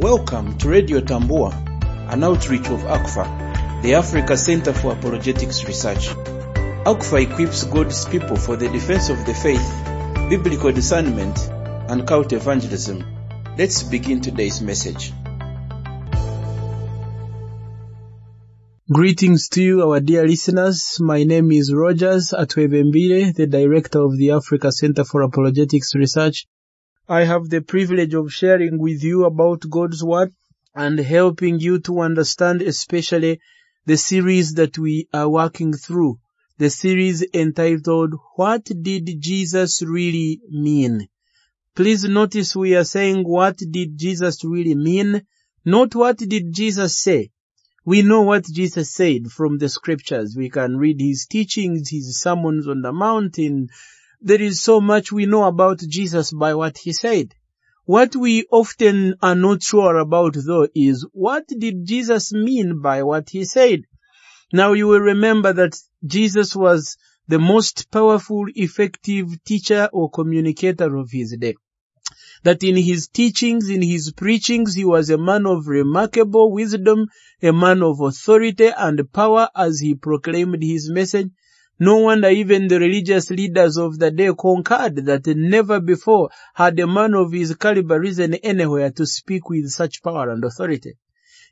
Welcome to Radio Tambua, an outreach of ACFA, the Africa Center for Apologetics Research. ACFA equips God's people for the defense of the faith, biblical discernment, and cult evangelism. Let's begin today's message. Greetings to you, our dear listeners. My name is Rogers Atwebembire, the director of the Africa Center for Apologetics Research. I have the privilege of sharing with you about God's Word and helping you to understand especially the series that we are working through. The series entitled, What Did Jesus Really Mean? Please notice we are saying, What did Jesus really mean? Not what did Jesus say. We know what Jesus said from the scriptures. We can read his teachings, his sermons on the mountain. There is so much we know about Jesus by what he said. What we often are not sure about though is what did Jesus mean by what he said? Now you will remember that Jesus was the most powerful, effective teacher or communicator of his day that in his teachings, in his preachings, he was a man of remarkable wisdom, a man of authority and power as he proclaimed his message. No wonder even the religious leaders of the day concurred that never before had a man of his caliber risen anywhere to speak with such power and authority.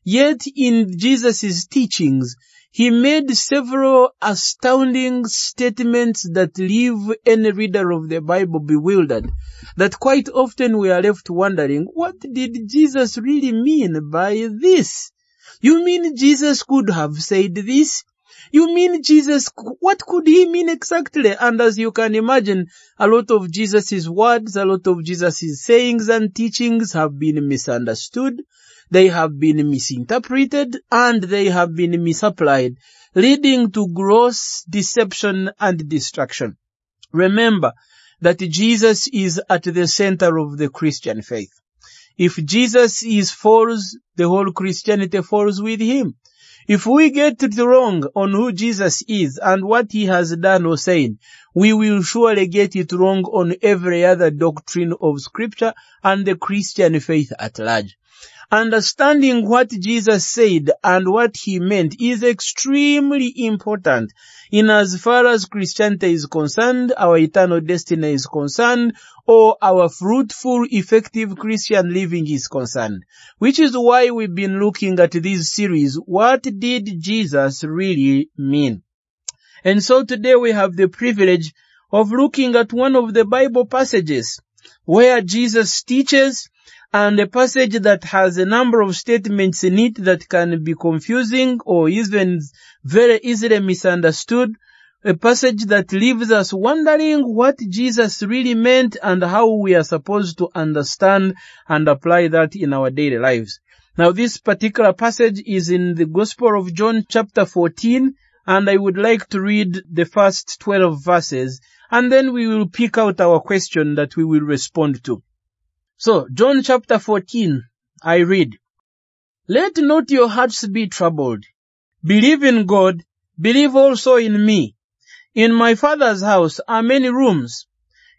Yet in Jesus' teachings, he made several astounding statements that leave any reader of the Bible bewildered. That quite often we are left wondering, what did Jesus really mean by this? You mean Jesus could have said this? You mean Jesus, what could he mean exactly? And as you can imagine, a lot of Jesus' words, a lot of Jesus' sayings and teachings have been misunderstood they have been misinterpreted and they have been misapplied, leading to gross deception and destruction. Remember that Jesus is at the center of the Christian faith. If Jesus is false, the whole Christianity falls with him. If we get it wrong on who Jesus is and what he has done or said, we will surely get it wrong on every other doctrine of scripture and the Christian faith at large. Understanding what Jesus said and what he meant is extremely important in as far as Christianity is concerned, our eternal destiny is concerned, or our fruitful, effective Christian living is concerned. Which is why we've been looking at this series, What did Jesus really mean? And so today we have the privilege of looking at one of the Bible passages where Jesus teaches and a passage that has a number of statements in it that can be confusing or even very easily misunderstood. A passage that leaves us wondering what Jesus really meant and how we are supposed to understand and apply that in our daily lives. Now this particular passage is in the Gospel of John chapter 14 and I would like to read the first 12 verses and then we will pick out our question that we will respond to. So, John chapter 14, I read, Let not your hearts be troubled. Believe in God, believe also in me. In my father's house are many rooms.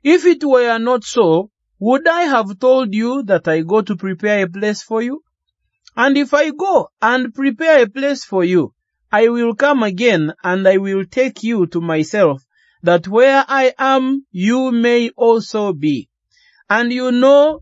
If it were not so, would I have told you that I go to prepare a place for you? And if I go and prepare a place for you, I will come again and I will take you to myself, that where I am, you may also be. And you know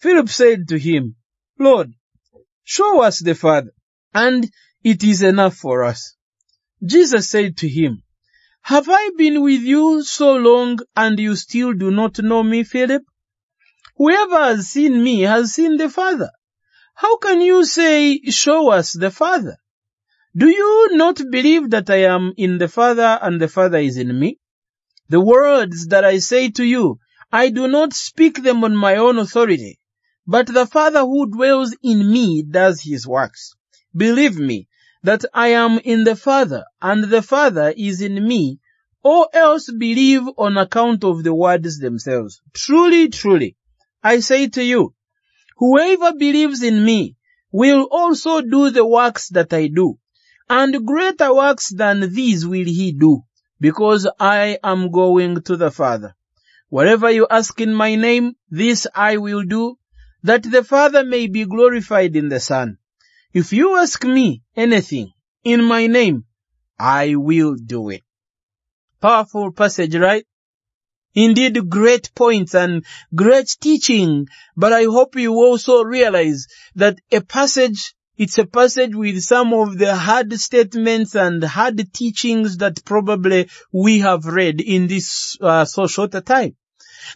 Philip said to him, Lord, show us the Father, and it is enough for us. Jesus said to him, Have I been with you so long and you still do not know me, Philip? Whoever has seen me has seen the Father. How can you say, show us the Father? Do you not believe that I am in the Father and the Father is in me? The words that I say to you, I do not speak them on my own authority, but the Father who dwells in me does his works. Believe me that I am in the Father and the Father is in me, or else believe on account of the words themselves. Truly, truly, I say to you, whoever believes in me will also do the works that I do, and greater works than these will he do, because I am going to the Father. Whatever you ask in my name, this I will do, that the Father may be glorified in the Son. If you ask me anything in my name, I will do it. Powerful passage, right? Indeed, great points and great teaching, but I hope you also realize that a passage, it's a passage with some of the hard statements and hard teachings that probably we have read in this uh, so short a time.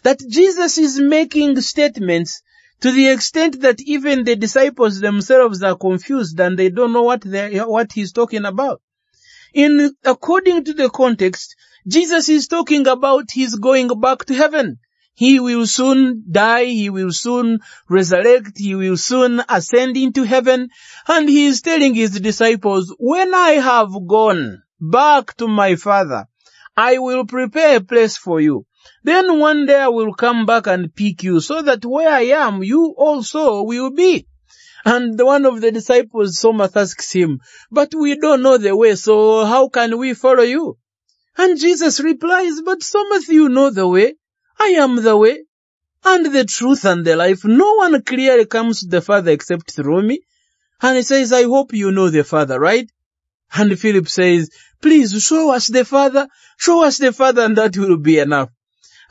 That Jesus is making statements to the extent that even the disciples themselves are confused and they don't know what they, what he's talking about. In according to the context, Jesus is talking about his going back to heaven. He will soon die, he will soon resurrect, he will soon ascend into heaven, and he is telling his disciples, when I have gone back to my father, I will prepare a place for you. Then one day I will come back and pick you so that where I am, you also will be. And one of the disciples, Thomas asks him, but we don't know the way, so how can we follow you? And Jesus replies, but Thomas, you know the way. I am the way and the truth and the life. No one clearly comes to the Father except through me. And he says, I hope you know the Father, right? And Philip says, please show us the Father, show us the Father and that will be enough.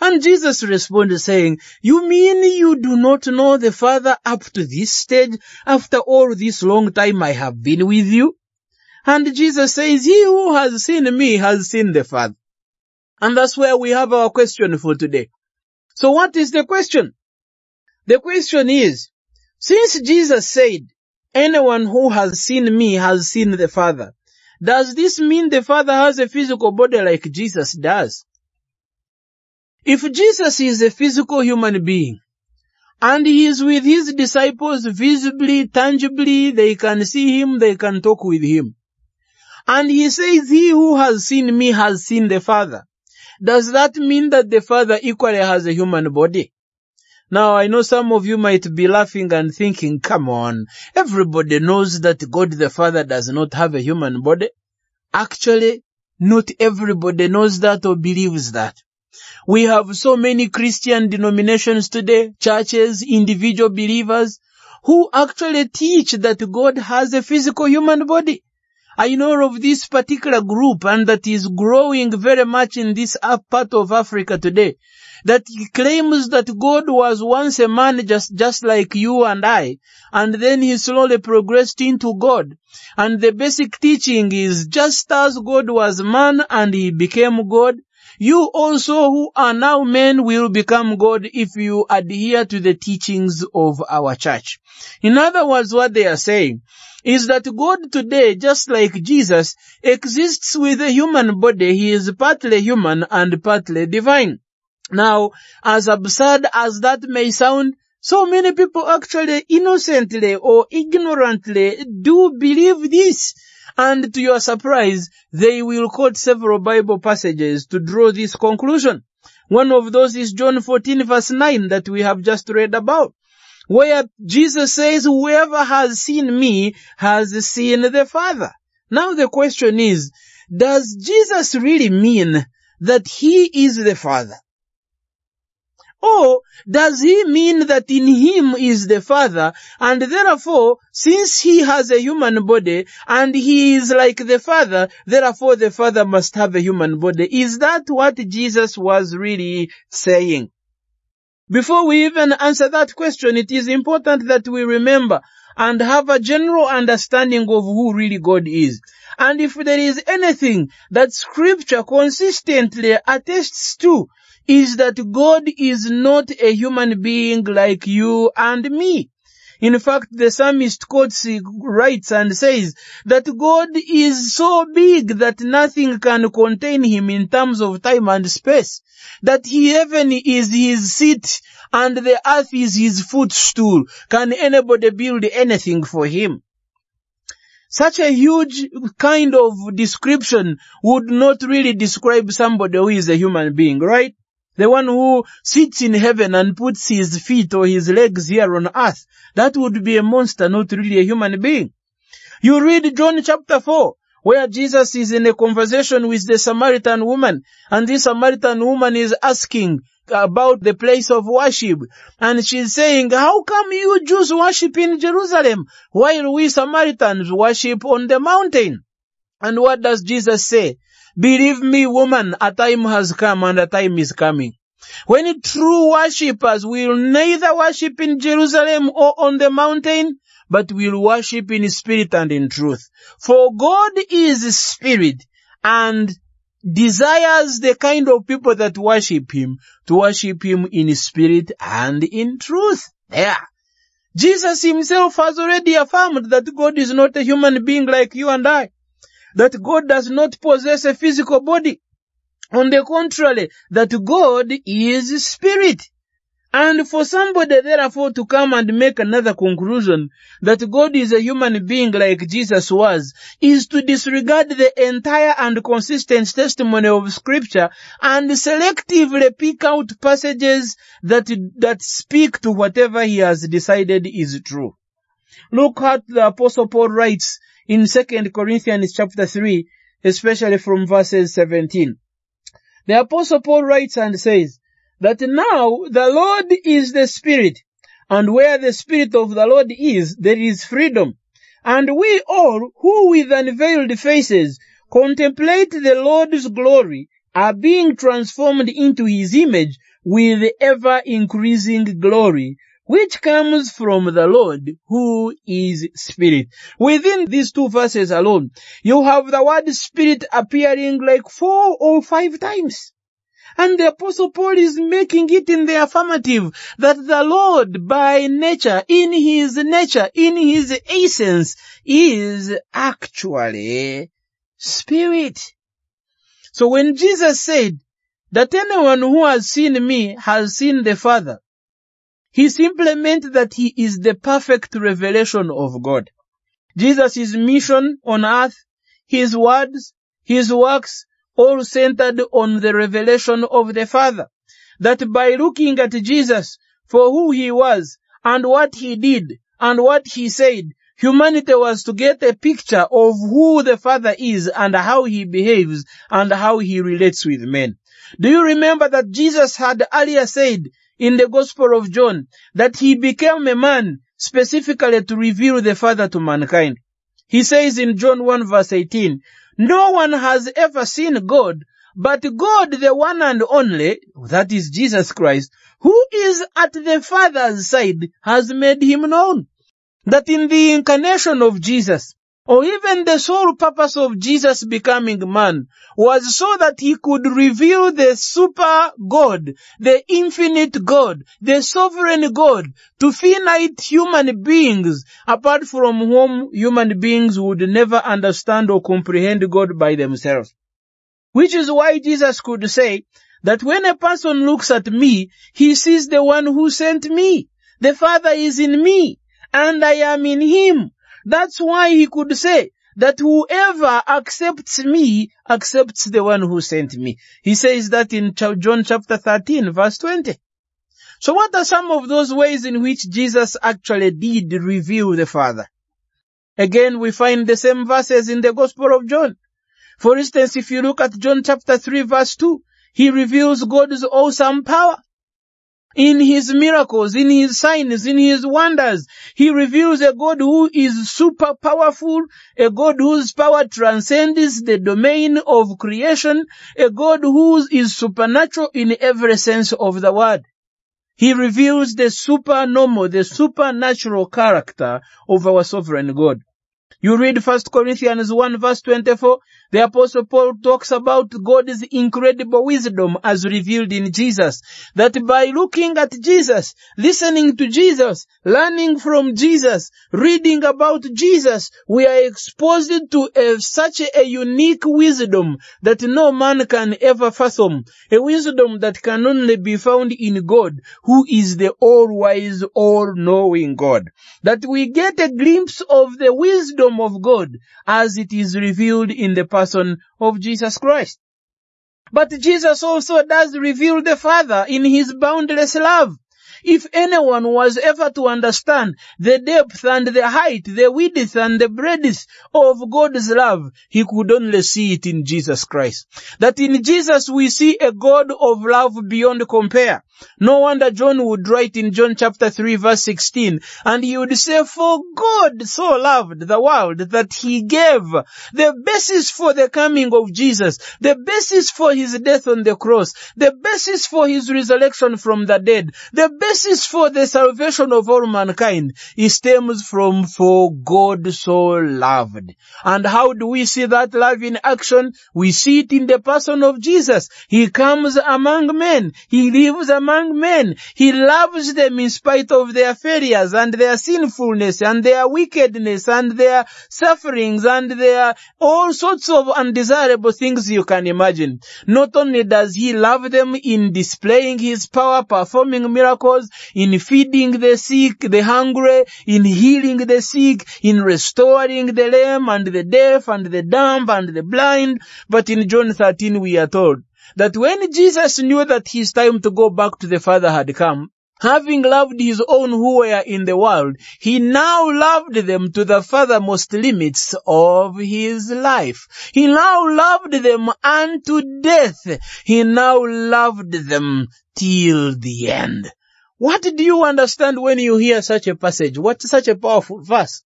And Jesus responded saying, you mean you do not know the Father up to this stage after all this long time I have been with you? And Jesus says, he who has seen me has seen the Father. And that's where we have our question for today. So what is the question? The question is, since Jesus said, anyone who has seen me has seen the Father, does this mean the Father has a physical body like Jesus does? If Jesus is a physical human being, and he is with his disciples visibly, tangibly, they can see him, they can talk with him. And he says, he who has seen me has seen the Father. Does that mean that the Father equally has a human body? Now I know some of you might be laughing and thinking, come on, everybody knows that God the Father does not have a human body. Actually, not everybody knows that or believes that. We have so many Christian denominations today, churches, individual believers, who actually teach that God has a physical human body. I know of this particular group and that is growing very much in this part of Africa today that claims that God was once a man just, just like you and I, and then he slowly progressed into God. And the basic teaching is just as God was man and he became God, you also who are now men will become God if you adhere to the teachings of our church. In other words, what they are saying is that God today, just like Jesus, exists with a human body. He is partly human and partly divine. Now, as absurd as that may sound, so many people actually innocently or ignorantly do believe this. And to your surprise, they will quote several Bible passages to draw this conclusion. One of those is John 14 verse 9 that we have just read about, where Jesus says, whoever has seen me has seen the Father. Now the question is, does Jesus really mean that he is the Father? Or does he mean that in him is the Father and therefore since he has a human body and he is like the Father, therefore the Father must have a human body? Is that what Jesus was really saying? Before we even answer that question, it is important that we remember and have a general understanding of who really God is. And if there is anything that scripture consistently attests to, is that God is not a human being like you and me. In fact, the psalmist quotes, writes and says that God is so big that nothing can contain him in terms of time and space. That he heaven is his seat and the earth is his footstool. Can anybody build anything for him? Such a huge kind of description would not really describe somebody who is a human being, right? The one who sits in heaven and puts his feet or his legs here on earth. That would be a monster, not really a human being. You read John chapter 4, where Jesus is in a conversation with the Samaritan woman, and this Samaritan woman is asking about the place of worship, and she's saying, how come you Jews worship in Jerusalem, while we Samaritans worship on the mountain? And what does Jesus say? Believe me, woman, a time has come and a time is coming. When true worshippers will neither worship in Jerusalem or on the mountain, but will worship in spirit and in truth. For God is spirit and desires the kind of people that worship him to worship him in spirit and in truth. There. Jesus himself has already affirmed that God is not a human being like you and I. That God does not possess a physical body. On the contrary, that God is spirit. And for somebody therefore to come and make another conclusion that God is a human being like Jesus was is to disregard the entire and consistent testimony of scripture and selectively pick out passages that, that speak to whatever he has decided is true. Look at the apostle Paul writes in 2 Corinthians chapter 3, especially from verses 17. The apostle Paul writes and says, that now the Lord is the Spirit, and where the Spirit of the Lord is, there is freedom. And we all, who with unveiled faces contemplate the Lord's glory, are being transformed into His image with ever increasing glory, which comes from the Lord who is Spirit. Within these two verses alone, you have the word Spirit appearing like four or five times. And the apostle Paul is making it in the affirmative that the Lord by nature, in his nature, in his essence, is actually spirit. So when Jesus said that anyone who has seen me has seen the Father, he simply meant that he is the perfect revelation of God. Jesus' mission on earth, his words, his works, all centered on the revelation of the Father. That by looking at Jesus for who he was and what he did and what he said, humanity was to get a picture of who the Father is and how he behaves and how he relates with men. Do you remember that Jesus had earlier said in the Gospel of John that he became a man specifically to reveal the Father to mankind? He says in John 1 verse 18, no one has ever seen God, but God, the one and only, that is Jesus Christ, who is at the Father's side, has made him known. That in the incarnation of Jesus, or even the sole purpose of Jesus becoming man was so that he could reveal the super God, the infinite God, the sovereign God to finite human beings apart from whom human beings would never understand or comprehend God by themselves. Which is why Jesus could say that when a person looks at me, he sees the one who sent me. The Father is in me and I am in him. That's why he could say that whoever accepts me accepts the one who sent me. He says that in John chapter 13 verse 20. So what are some of those ways in which Jesus actually did reveal the Father? Again, we find the same verses in the Gospel of John. For instance, if you look at John chapter 3 verse 2, he reveals God's awesome power in his miracles, in his signs, in his wonders. He reveals a God who is super powerful, a God whose power transcends the domain of creation, a God who is supernatural in every sense of the word. He reveals the supernormal, the supernatural character of our sovereign God. You read 1 Corinthians 1 verse 24, the apostle Paul talks about God's incredible wisdom as revealed in Jesus. That by looking at Jesus, listening to Jesus, learning from Jesus, reading about Jesus, we are exposed to a, such a unique wisdom that no man can ever fathom. A wisdom that can only be found in God, who is the all-wise, all-knowing God. That we get a glimpse of the wisdom of God as it is revealed in the person of Jesus Christ. But Jesus also does reveal the Father in his boundless love. If anyone was ever to understand the depth and the height, the width and the breadth of God's love, he could only see it in Jesus Christ. That in Jesus we see a God of love beyond compare. No wonder John would write in John chapter 3 verse 16, and he would say, for God so loved the world that he gave the basis for the coming of Jesus, the basis for his death on the cross, the basis for his resurrection from the dead, the basis for the salvation of all mankind. It stems from for God so loved. And how do we see that love in action? We see it in the person of Jesus. He comes among men. He lives among men. He loves them in spite of their failures and their sinfulness and their wickedness and their sufferings and their all sorts of undesirable things you can imagine. Not only does he love them in displaying his power, performing miracles, in feeding the sick, the hungry, in healing the sick, in restoring the lame and the deaf and the dumb and the blind, but in John 13 we are told that when Jesus knew that his time to go back to the Father had come, having loved his own who were in the world, he now loved them to the furthermost limits of his life. He now loved them unto death. He now loved them till the end. What do you understand when you hear such a passage? What such a powerful verse?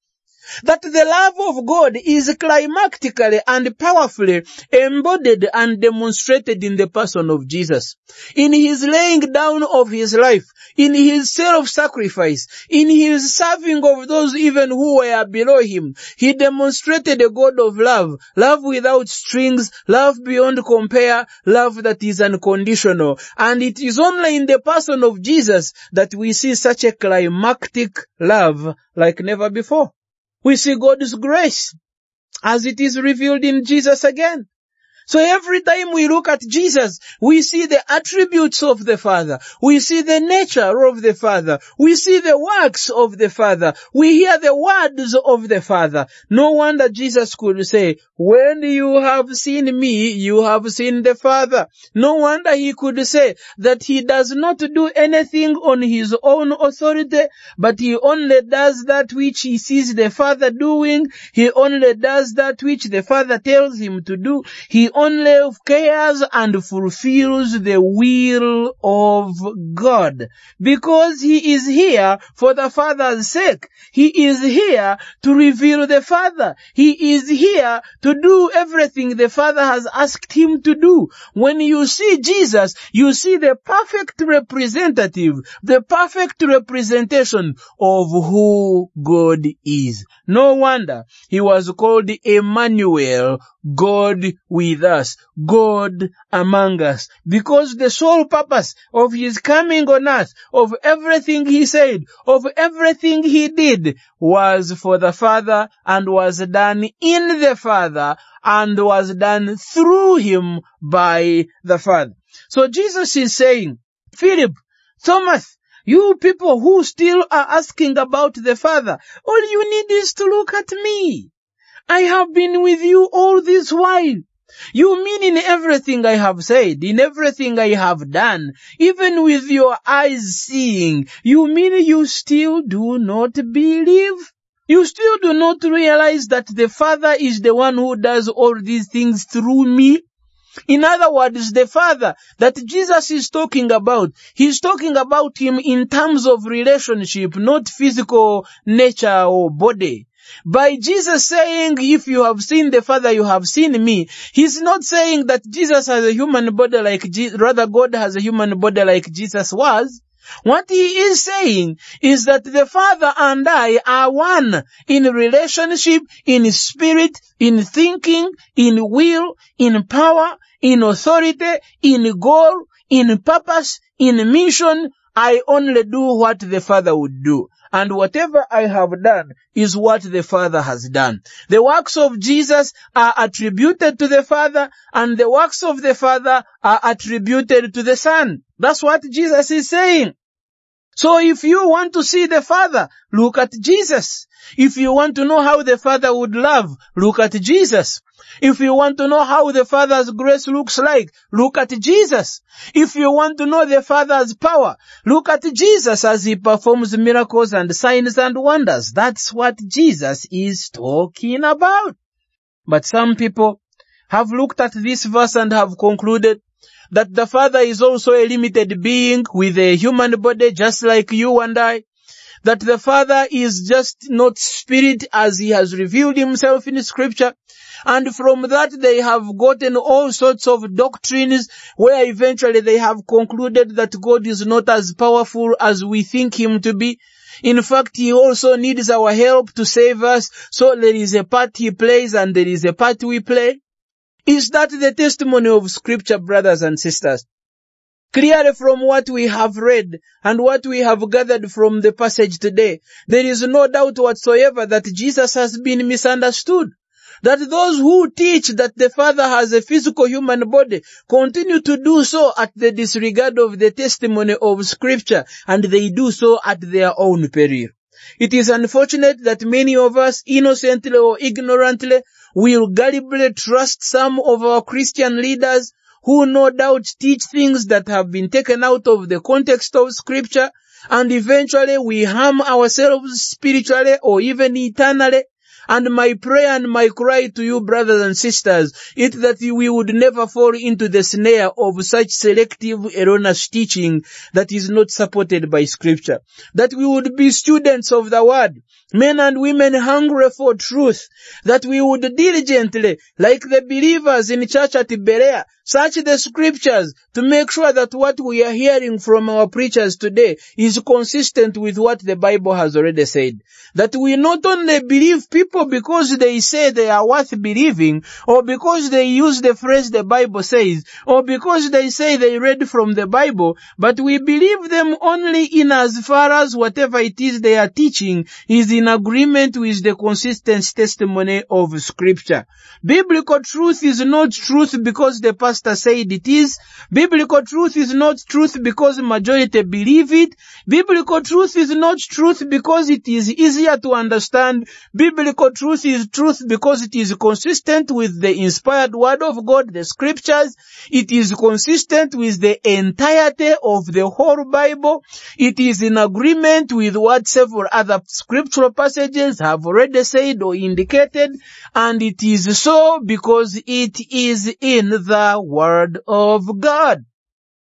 That the love of God is climactically and powerfully embodied and demonstrated in the person of Jesus. In his laying down of his life, in his self-sacrifice, in his serving of those even who were below him, he demonstrated a God of love, love without strings, love beyond compare, love that is unconditional. And it is only in the person of Jesus that we see such a climactic love like never before. We see God's grace as it is revealed in Jesus again. So every time we look at Jesus, we see the attributes of the Father. We see the nature of the Father. We see the works of the Father. We hear the words of the Father. No wonder Jesus could say, when you have seen me, you have seen the Father. No wonder he could say that he does not do anything on his own authority, but he only does that which he sees the Father doing. He only does that which the Father tells him to do. He only cares and fulfills the will of God because he is here for the Father's sake. He is here to reveal the Father. He is here to do everything the Father has asked him to do. When you see Jesus, you see the perfect representative, the perfect representation of who God is. No wonder he was called Emmanuel, God with us, God among us, because the sole purpose of his coming on earth, of everything he said, of everything he did, was for the Father and was done in the Father and was done through him by the Father. So Jesus is saying, Philip, Thomas, you people who still are asking about the Father, all you need is to look at me. I have been with you all this while. You mean in everything I have said, in everything I have done, even with your eyes seeing, you mean you still do not believe? You still do not realize that the Father is the one who does all these things through me? In other words, the Father that Jesus is talking about, he's talking about him in terms of relationship, not physical nature or body. By Jesus saying, if you have seen the Father, you have seen me, he's not saying that Jesus has a human body like, rather God has a human body like Jesus was. What he is saying is that the Father and I are one in relationship, in spirit, in thinking, in will, in power, in authority, in goal, in purpose, in mission. I only do what the Father would do. And whatever I have done is what the Father has done. The works of Jesus are attributed to the Father and the works of the Father are attributed to the Son. That's what Jesus is saying. So if you want to see the Father, look at Jesus. If you want to know how the Father would love, look at Jesus. If you want to know how the Father's grace looks like, look at Jesus. If you want to know the Father's power, look at Jesus as he performs miracles and signs and wonders. That's what Jesus is talking about. But some people have looked at this verse and have concluded that the Father is also a limited being with a human body just like you and I. That the Father is just not spirit as he has revealed himself in scripture. And from that they have gotten all sorts of doctrines where eventually they have concluded that God is not as powerful as we think him to be. In fact, he also needs our help to save us. So there is a part he plays and there is a part we play. Is that the testimony of scripture, brothers and sisters? Clearly from what we have read and what we have gathered from the passage today, there is no doubt whatsoever that Jesus has been misunderstood. That those who teach that the Father has a physical human body continue to do so at the disregard of the testimony of scripture and they do so at their own peril. It is unfortunate that many of us innocently or ignorantly will gullibly trust some of our Christian leaders who no doubt teach things that have been taken out of the context of scripture and eventually we harm ourselves spiritually or even eternally. And my prayer and my cry to you, brothers and sisters, is that we would never fall into the snare of such selective erroneous teaching that is not supported by scripture. That we would be students of the word, men and women hungry for truth, that we would diligently, like the believers in church at Berea, search the scriptures to make sure that what we are hearing from our preachers today is consistent with what the Bible has already said. That we not only believe people because they say they are worth believing, or because they use the phrase the Bible says, or because they say they read from the Bible, but we believe them only in as far as whatever it is they are teaching is in agreement with the consistent testimony of scripture. Biblical truth is not truth because the pastor said it is. Biblical truth is not truth because majority believe it. Biblical truth is not truth because it is easier to understand. Biblical truth is truth because it is consistent with the inspired word of God, the scriptures. It is consistent with the entirety of the whole Bible. It is in agreement with what several other scriptural passages have already said or indicated. And it is so because it is in the word of God.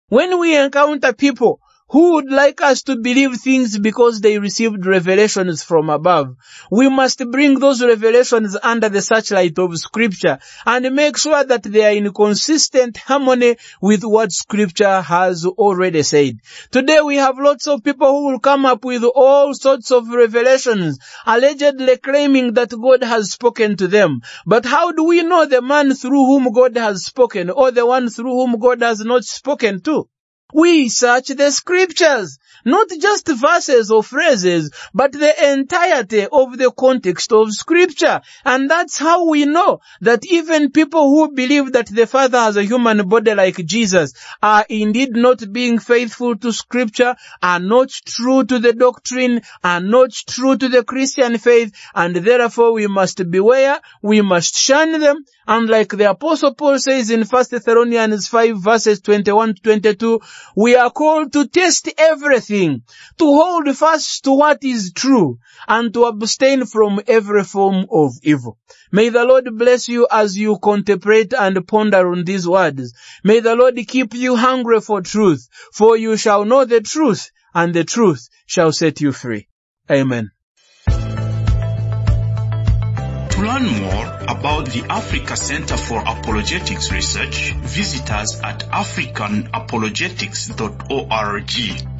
When we encounter people who would like us to believe things because they received revelations from above. We must bring those revelations under the searchlight of scripture and make sure that they are in consistent harmony with what scripture has already said. Today we have lots of people who will come up with all sorts of revelations, allegedly claiming that God has spoken to them. But how do we know the man through whom God has spoken or the one through whom God has not spoken to? We search the scriptures, not just verses or phrases, but the entirety of the context of scripture. And that's how we know that even people who believe that the Father has a human body like Jesus are indeed not being faithful to scripture, are not true to the doctrine, are not true to the Christian faith, and therefore we must beware, we must shun them, and like the apostle Paul says in 1 Thessalonians 5 verses 21 to 22, we are called to test everything, to hold fast to what is true, and to abstain from every form of evil. May the Lord bless you as you contemplate and ponder on these words. May the Lord keep you hungry for truth, for you shall know the truth, and the truth shall set you free. Amen. To learn more about the Africa Center for Apologetics Research, visit us at africanapologetics.org.